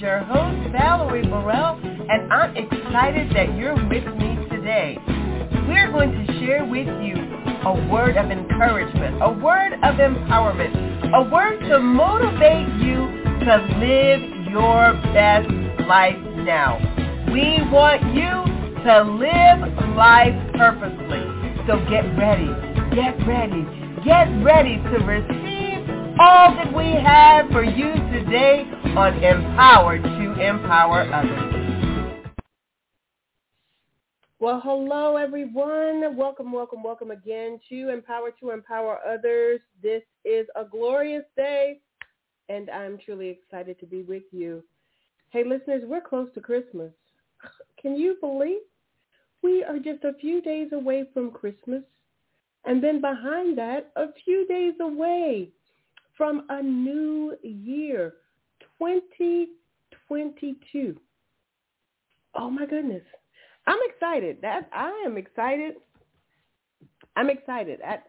Your host, Valerie Burrell, and I'm excited that you're with me today. We're going to share with you a word of encouragement, a word of empowerment, a word to motivate you to live your best life now. We want you to live life purposely. So get ready, get ready, get ready to receive all that we have for you today on Empowered to Empower Others. Well, hello everyone. Welcome, welcome, welcome again to Empower to Empower Others. This is a glorious day, and I'm truly excited to be with you. Hey, listeners, we're close to Christmas. Can you believe we are just a few days away from Christmas? And then behind that, a few days away from a new year, 2022. Oh my goodness. I'm excited. That I am excited. I'm excited. I,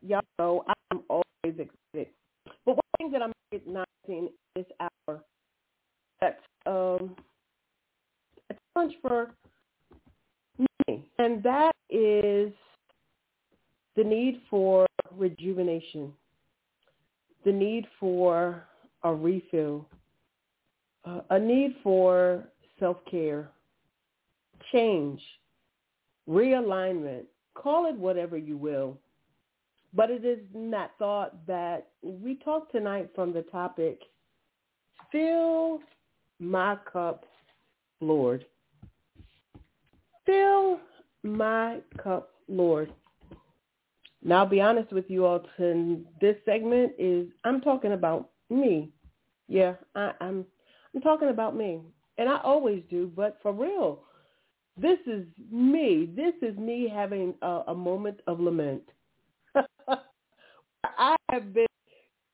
y'all know I'm always excited. But one thing that I'm recognizing is hour that's um, a challenge for me, and that is the need for rejuvenation, the need for a refill, uh, a need for self-care, change, realignment, call it whatever you will. But it is that thought that we talk tonight from the topic, fill my cup, Lord. Fill my cup, Lord. Now, I'll be honest with you all. This segment is I'm talking about me. Yeah, I, I'm I'm talking about me, and I always do. But for real, this is me. This is me having a, a moment of lament. I have been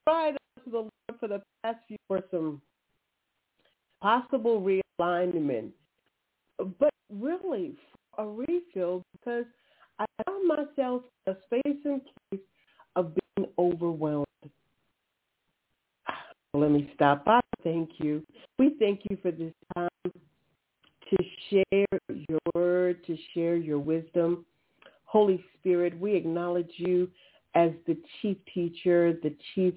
crying to the Lord for the past few for some possible realignment, but really for a refill because I found myself in a space and place of being overwhelmed. Let me stop by. Thank you. We thank you for this time to share your word, to share your wisdom. Holy Spirit, we acknowledge you as the chief teacher, the chief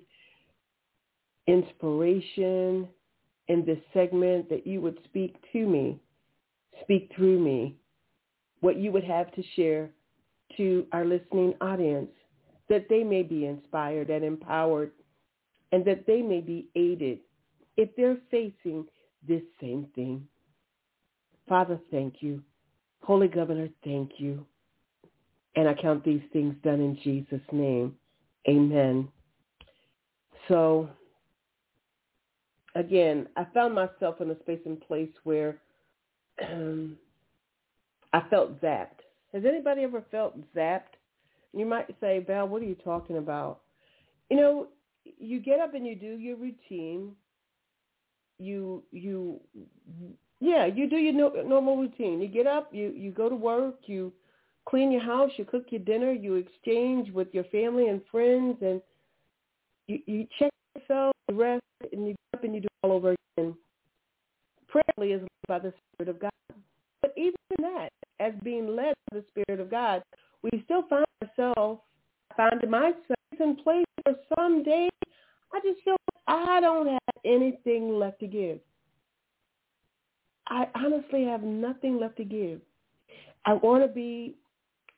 inspiration in this segment, that you would speak to me, speak through me, what you would have to share to our listening audience, that they may be inspired and empowered, and that they may be aided if they're facing this same thing. Father, thank you. Holy Governor, thank you. And I count these things done in Jesus' name. Amen. So, again, I found myself in a space and place where um, I felt zapped. Has anybody ever felt zapped? You might say, Val, what are you talking about? You know, you get up and you do your routine. You you yeah, you do your no, normal routine. You get up, you you go to work, you clean your house, you cook your dinner, you exchange with your family and friends, and you you check yourself, you rest, and you get up and you do all over again. Prayerfully is by the Spirit of God. But even that, as being led by the Spirit of God, we still find ourselves, find myself in place where some days I just feel I don't have anything left to give. I honestly have nothing left to give. I want to be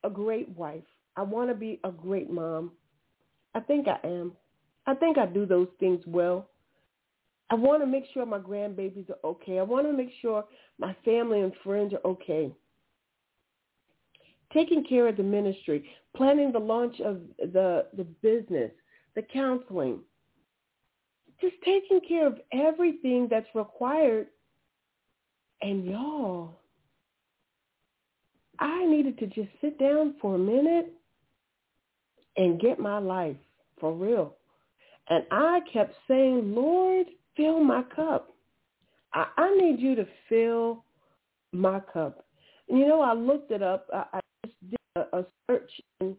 a great wife. I want to be a great mom. I think I am. I think I do those things well. I want to make sure my grandbabies are okay. I want to make sure my family and friends are okay. Taking care of the ministry, planning the launch of the, the business, the counseling, just taking care of everything that's required. And y'all, I needed to just sit down for a minute and get my life for real. And I kept saying, Lord, fill my cup. I, I need you to fill my cup. And you know, I looked it up. I, I a, a search. And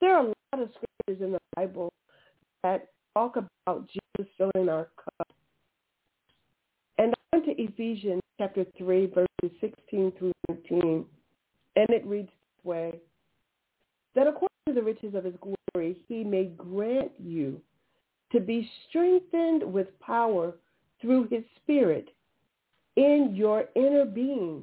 there are a lot of scriptures in the Bible that talk about Jesus filling our cup. And went to Ephesians chapter 3, verses 16 through 19. And it reads this way, that according to the riches of his glory, he may grant you to be strengthened with power through his spirit in your inner being,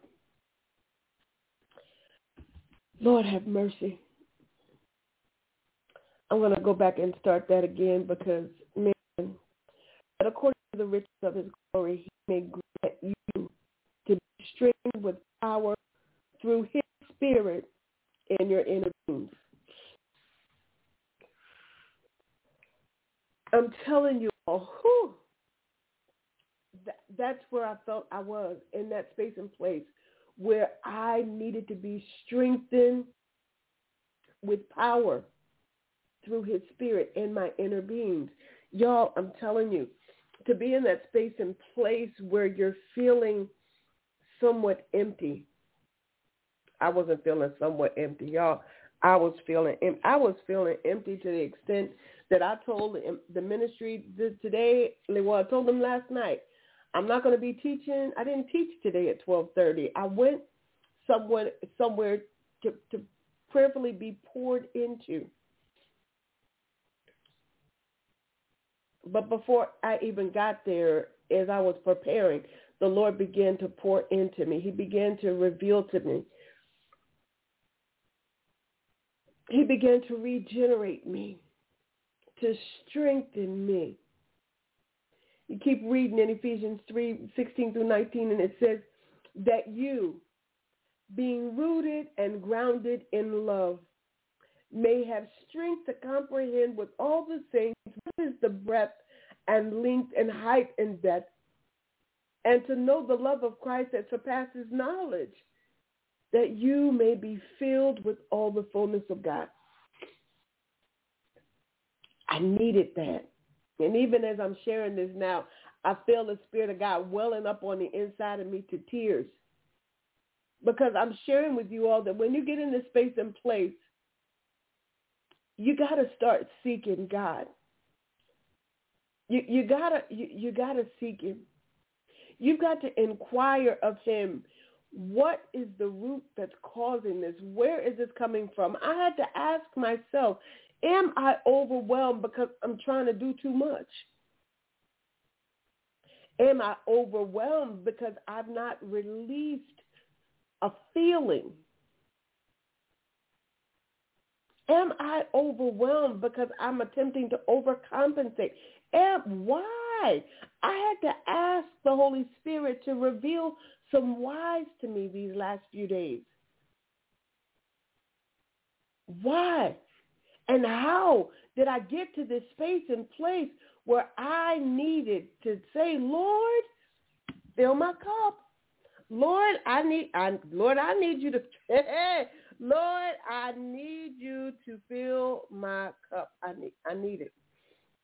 Lord have mercy. I'm going to go back and start that again because, man, but according to the riches of his glory, he may grant you to be strengthened with power through his spirit in your inner beings. I'm telling you all, whew, that, that's where I felt I was in that space and place where I needed to be strengthened with power through his spirit in my inner beings. Y'all, I'm telling you, to be in that space and place where you're feeling somewhat empty. I wasn't feeling somewhat empty, y'all. I was feeling I was feeling empty to the extent that I told the ministry today. Well, I told them last night. I'm not going to be teaching. I didn't teach today at 12:30. I went somewhere somewhere to, to prayerfully be poured into. But before I even got there, as I was preparing, the Lord began to pour into me. He began to reveal to me He began to regenerate me, to strengthen me. You keep reading in Ephesians 3, 16 through 19, and it says that you, being rooted and grounded in love, may have strength to comprehend with all the saints what is the breadth and length and height and depth, and to know the love of Christ that surpasses knowledge, that you may be filled with all the fullness of God. I needed that. And even as I'm sharing this now, I feel the Spirit of God welling up on the inside of me to tears. Because I'm sharing with you all that when you get in this space and place, you got to start seeking God. You, you gotta you, you gotta seek Him. You've got to inquire of Him what is the root that's causing this? Where is this coming from? I had to ask myself, am I overwhelmed because I'm trying to do too much? Am I overwhelmed because I've not released a feeling? Am I overwhelmed because I'm attempting to overcompensate? Am, why? I had to ask the Holy Spirit to reveal some whys to me these last few days. Why? And how did I get to this space and place where I needed to say, Lord, fill my cup. Lord, I need I Lord, I need you to Lord, I need you to fill my cup. I need I need it.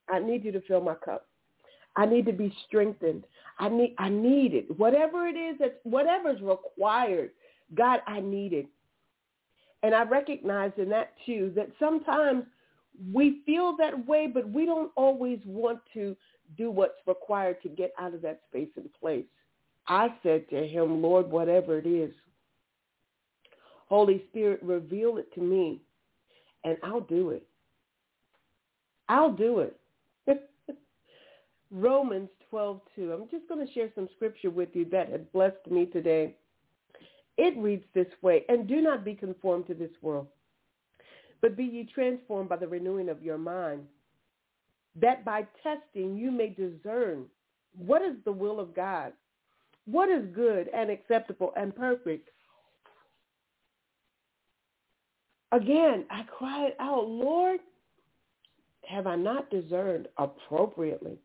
I need you to fill my cup. I need to be strengthened. I need I need it. Whatever it is that whatever's required, God, I need it. And I recognize in that too that sometimes we feel that way, but we don't always want to do what's required to get out of that space and place. I said to him, Lord, whatever it is, Holy Spirit, reveal it to me, and I'll do it. I'll do it. Romans 12, 2. I'm just going to share some scripture with you that had blessed me today. It reads this way, and do not be conformed to this world, but be ye transformed by the renewing of your mind, that by testing you may discern what is the will of God, what is good and acceptable and perfect. Again, I cried out, Lord, have I not discerned appropriately?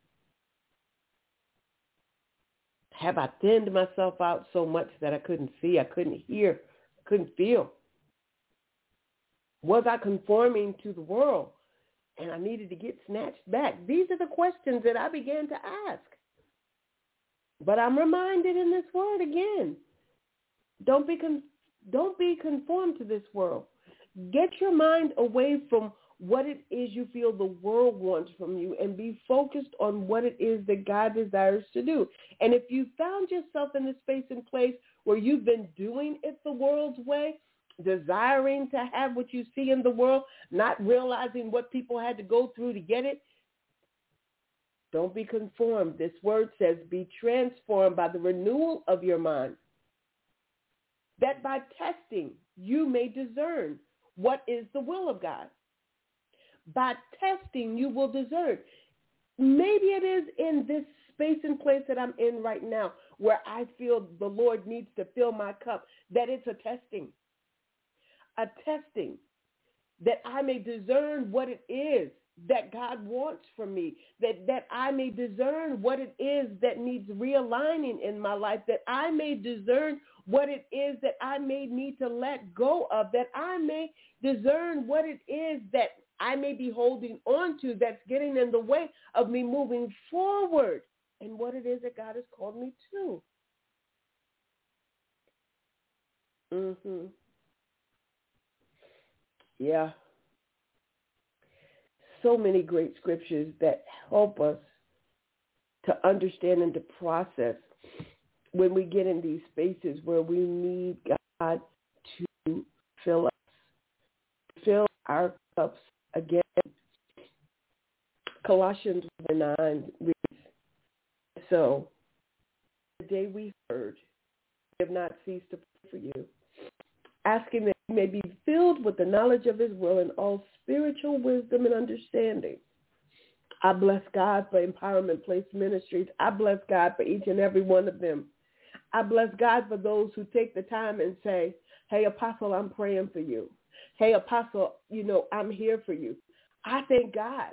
Have I thinned myself out so much that I couldn't see, I couldn't hear, I couldn't feel? Was I conforming to the world and I needed to get snatched back? These are the questions that I began to ask. But I'm reminded in this word again. Don't be con- don't be conformed to this world. Get your mind away from what it is you feel the world wants from you and be focused on what it is that God desires to do. And if you found yourself in the space and place where you've been doing it the world's way, desiring to have what you see in the world, not realizing what people had to go through to get it, don't be conformed. This word says be transformed by the renewal of your mind. That by testing you may discern what is the will of God. By testing, you will discern. Maybe it is in this space and place that I'm in right now where I feel the Lord needs to fill my cup, that it's a testing. A testing that I may discern what it is that God wants from me, that, that I may discern what it is that needs realigning in my life, that I may discern what it is that I may need to let go of, that I may discern what it is that I may be holding on to that's getting in the way of me moving forward and what it is that God has called me to. Mhm. Yeah. So many great scriptures that help us to understand and to process when we get in these spaces where we need God to fill us, fill our cups again, Colossians 9 reads, So, the day we heard, we have not ceased to pray for you, asking that you may be filled with the knowledge of his will and all spiritual wisdom and understanding. I bless God for Empowerment Place Ministries. I bless God for each and every one of them. I bless God for those who take the time and say, hey, Apostle, I'm praying for you hey, Apostle, you know, I'm here for you. I thank God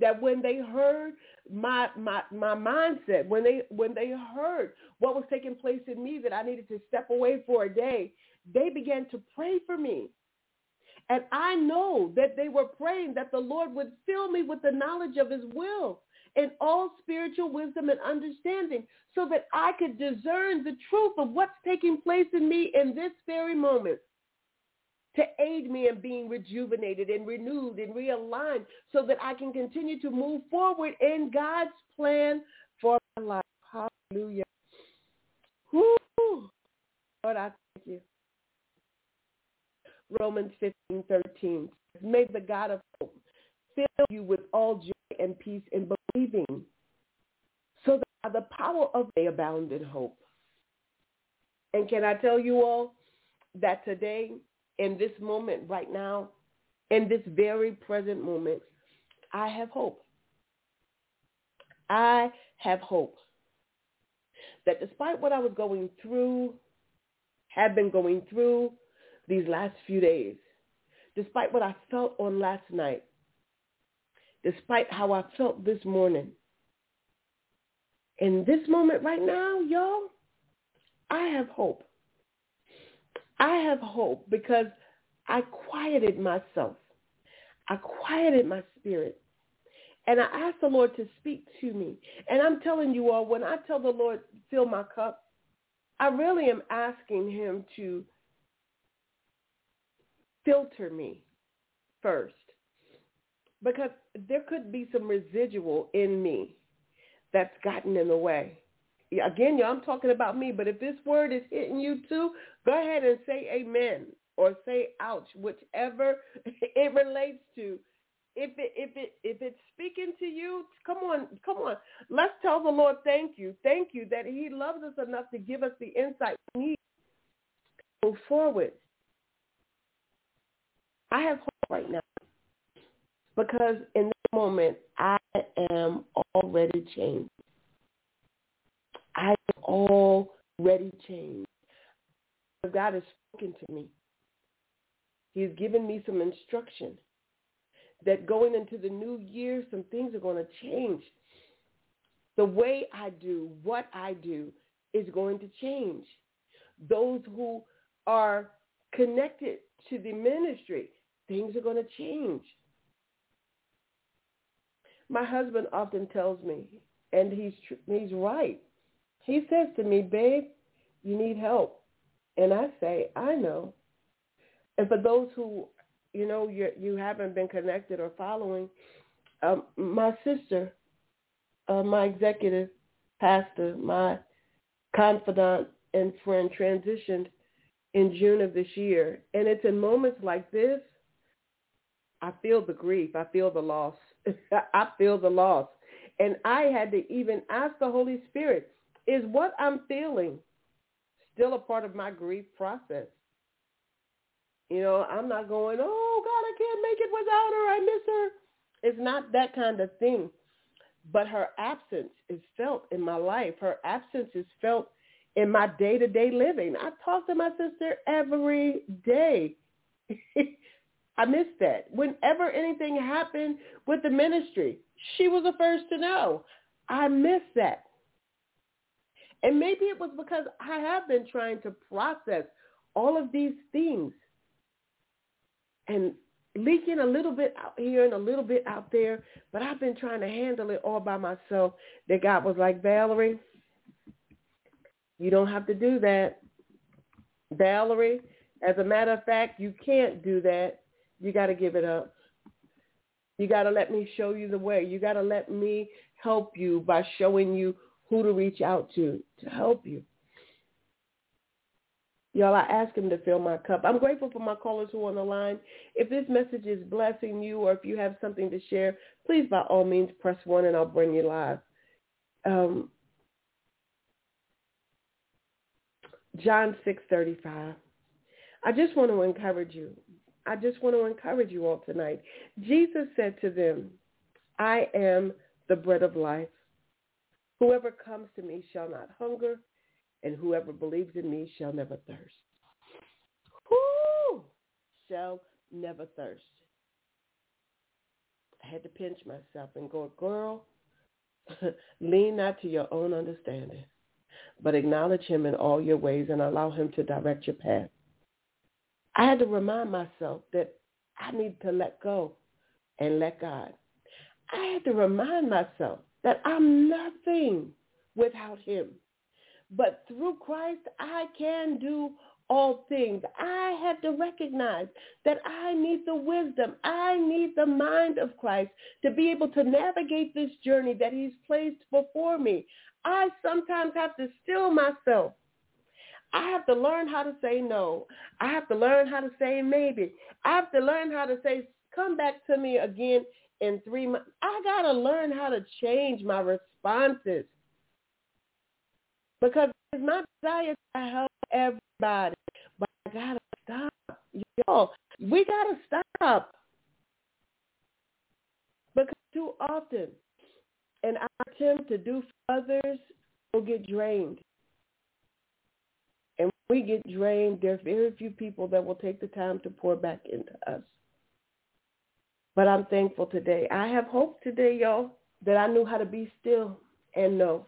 that when they heard my my my mindset, when they when they heard what was taking place in me that I needed to step away for a day, they began to pray for me. And I know that they were praying that the Lord would fill me with the knowledge of his will and all spiritual wisdom and understanding so that I could discern the truth of what's taking place in me in this very moment to aid me in being rejuvenated and renewed and realigned so that I can continue to move forward in God's plan for my life. Hallelujah. Woo. Lord, I thank you. Romans 15, 13. May the God of hope fill you with all joy and peace in believing so that by the power of they abound in hope. And can I tell you all that today in this moment right now, in this very present moment, I have hope. I have hope that despite what I was going through, have been going through these last few days, despite what I felt on last night, despite how I felt this morning, in this moment right now, y'all, I have hope. I have hope because I quieted myself. I quieted my spirit. And I asked the Lord to speak to me. And I'm telling you all, when I tell the Lord, fill my cup, I really am asking him to filter me first. Because there could be some residual in me that's gotten in the way. again, y'all, I'm talking about me, but if this word is hitting you too, go ahead and say amen or say ouch, whichever it relates to. If it if it if it's speaking to you, come on, come on. Let's tell the Lord thank you. Thank you that he loves us enough to give us the insight we need to move forward. I have hope right now because in this moment I am already changed. I am already changed. God has spoken to me. He's given me some instruction that going into the new year, some things are going to change. The way I do, what I do is going to change. Those who are connected to the ministry, things are going to change. My husband often tells me, and he's he's right. He says to me, "Babe, you need help," and I say, "I know." And for those who, you know, you you haven't been connected or following, um, my sister, uh, my executive pastor, my confidant and friend transitioned in June of this year. And it's in moments like this, I feel the grief. I feel the loss. I feel the loss. And I had to even ask the Holy Spirit, is what I'm feeling still a part of my grief process? You know, I'm not going, oh, God, I can't make it without her. I miss her. It's not that kind of thing. But her absence is felt in my life. Her absence is felt in my day-to-day living. I talk to my sister every day. I missed that. Whenever anything happened with the ministry, she was the first to know. I missed that. And maybe it was because I have been trying to process all of these things and leaking a little bit out here and a little bit out there, but I've been trying to handle it all by myself. That God was like, Valerie, you don't have to do that. Valerie, as a matter of fact, you can't do that. You got to give it up. You got to let me show you the way. You got to let me help you by showing you who to reach out to to help you. Y'all, I ask him to fill my cup. I'm grateful for my callers who are on the line. If this message is blessing you or if you have something to share, please by all means press one and I'll bring you live. Um, John 6:35. I just want to encourage you. I just want to encourage you all tonight. Jesus said to them, I am the bread of life. Whoever comes to me shall not hunger, and whoever believes in me shall never thirst. Who Shall never thirst. I had to pinch myself and go, girl, lean not to your own understanding, but acknowledge him in all your ways and allow him to direct your path. I had to remind myself that I need to let go and let God. I had to remind myself that I'm nothing without him. But through Christ, I can do all things. I had to recognize that I need the wisdom. I need the mind of Christ to be able to navigate this journey that he's placed before me. I sometimes have to still myself. I have to learn how to say no. I have to learn how to say maybe. I have to learn how to say, come back to me again in three months. I got to learn how to change my responses because it's my desire to help everybody. But I got to stop. Y'all, we got to stop. Because too often, our attempt to do for others, we'll get drained. And we get drained, there are very few people that will take the time to pour back into us. But I'm thankful today. I have hope today, y'all, that I knew how to be still and know.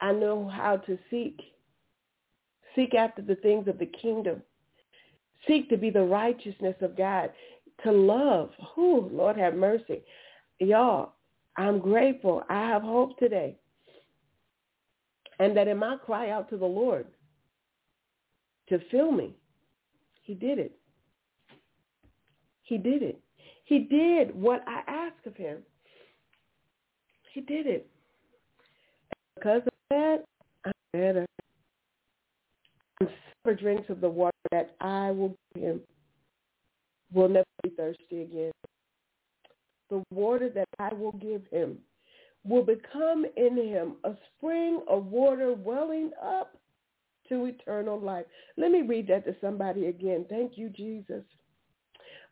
I know how to seek. Seek after the things of the kingdom. Seek to be the righteousness of God. To love. Who, Lord have mercy. Y'all, I'm grateful. I have hope today. And that in my cry out to the Lord to fill me, he did it. He did it. He did what I asked of him. He did it. because of that, I'm better. And drinks of the water that I will give him will never be thirsty again. The water that I will give him will become in him a spring of water welling up to eternal life. Let me read that to somebody again. Thank you, Jesus.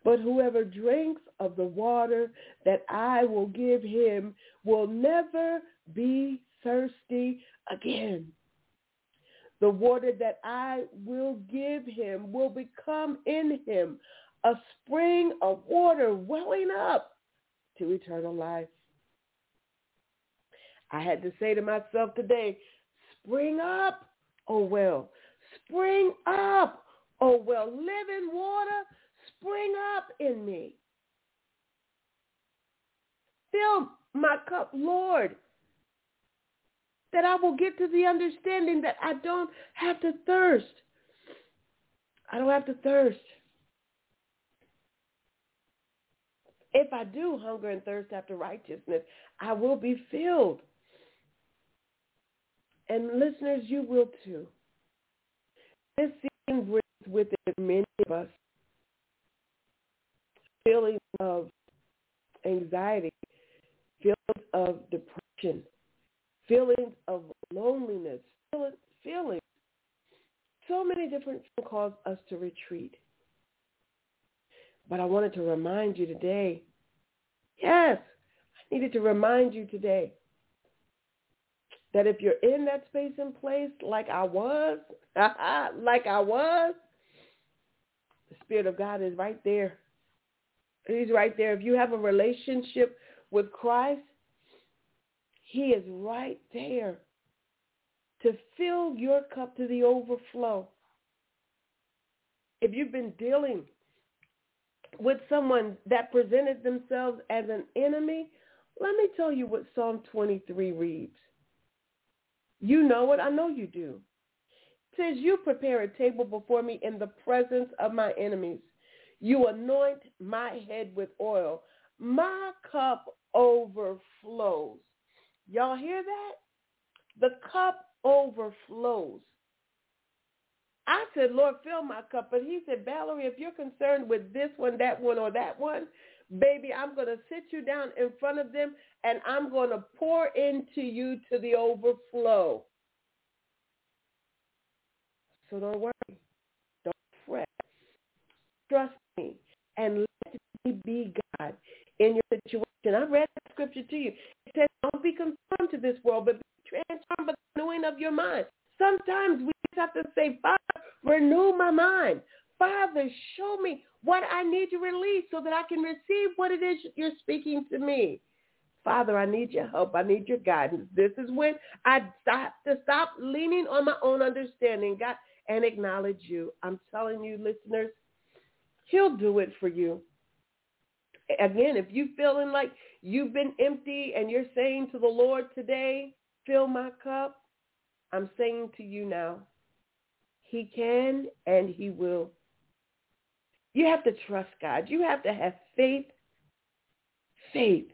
But whoever drinks of the water that I will give him will never be thirsty again. The water that I will give him will become in him a spring of water welling up to eternal life. I had to say to myself today, spring up, oh well. Spring up, oh well. Living water, spring up in me. Fill my cup, Lord, that I will get to the understanding that I don't have to thirst. I don't have to thirst. If I do hunger and thirst after righteousness, I will be filled. And listeners, you will too. This season brings with it many of us feelings of anxiety, feelings of depression, feelings of loneliness, feelings. So many different things cause us to retreat. But I wanted to remind you today, yes, I needed to remind you today that if you're in that space and place like I was, like I was, the Spirit of God is right there. He's right there. If you have a relationship with Christ, he is right there to fill your cup to the overflow. If you've been dealing with someone that presented themselves as an enemy, let me tell you what Psalm 23 reads. You know it. I know you do. Says, you prepare a table before me in the presence of my enemies. You anoint my head with oil. My cup overflows. Y'all hear that? The cup overflows. I said, Lord, fill my cup. But he said, Valerie, if you're concerned with this one, that one, or that one, baby, I'm going to sit you down in front of them and I'm going to pour into you to the overflow. So don't worry. Don't fret. Trust me and let me be God in your situation. I read the scripture to you. It says, don't be conformed to this world, but be transformed by the renewing of your mind. Sometimes we just have to say, Father, renew my mind. Father, show me what I need to release so that I can receive what it is you're speaking to me. Father, I need your help. I need your guidance. This is when I stop to stop leaning on my own understanding, God, and acknowledge you. I'm telling you, listeners, he'll do it for you. Again, if you're feeling like you've been empty and you're saying to the Lord today, fill my cup, I'm saying to you now, he can and he will. You have to trust God. You have to have faith. Faith.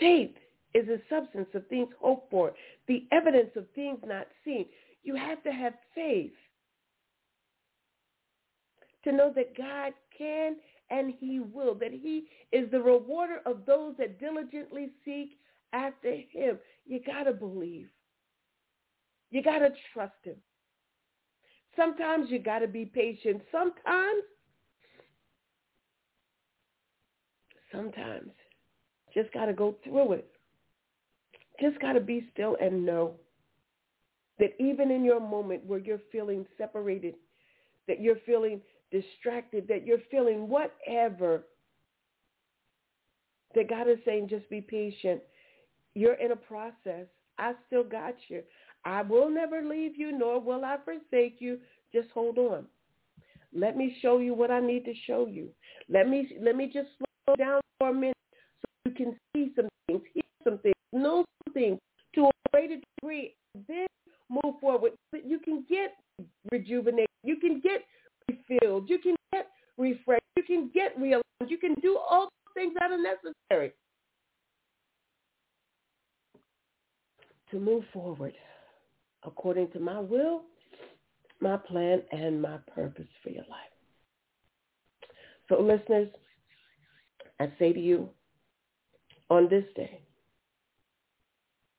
Faith is the substance of things hoped for, the evidence of things not seen. You have to have faith to know that God can and he will, that he is the rewarder of those that diligently seek after him. You got to believe. You got to trust him. Sometimes you got to be patient. Sometimes, sometimes, just got to go through it. Just got to be still and know that even in your moment where you're feeling separated, that you're feeling distracted, that you're feeling whatever, that God is saying just be patient. You're in a process. I still got you. I will never leave you, nor will I forsake you. Just hold on. Let me show you what I need to show you. Let me let me just slow down for a minute can see some things, hear some things, know some things to a greater degree. Then move forward. But You can get rejuvenated. You can get refilled. You can get refreshed. You can get realigned. You can do all those things that are necessary. to move forward according to my will, my plan, and my purpose for your life. So listeners, I say to you on this day,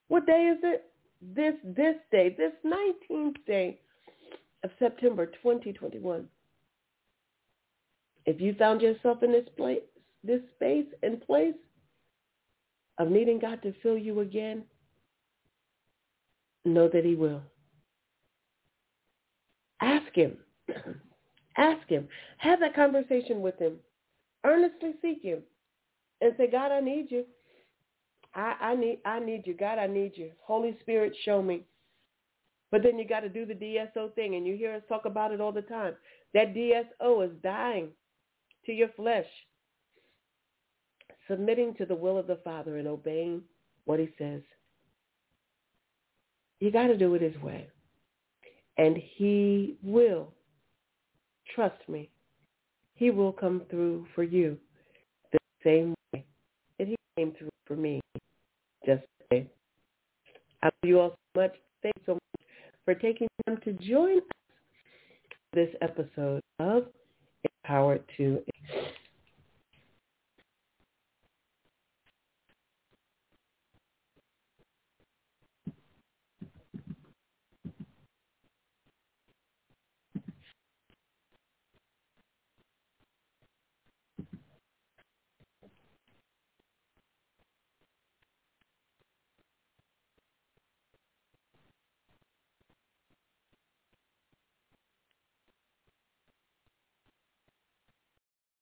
what day is it? This this day, this 19th day of September 2021. If you found yourself in this place, this space and place of needing God to fill you again, know that he will. Ask him. Ask him. Have that conversation with him. Earnestly seek him. And say, God, I need you. I, I need I need you. God, I need you. Holy Spirit, show me. But then you got to do the DSO thing, and you hear us talk about it all the time. That DSO is dying to your flesh, submitting to the will of the Father and obeying what he says. You got to do it his way. And he will. Trust me. He will come through for you the same way that he came through for me. Just today. I love you all so much. Thank you so much for taking time to join us this episode of Empowered to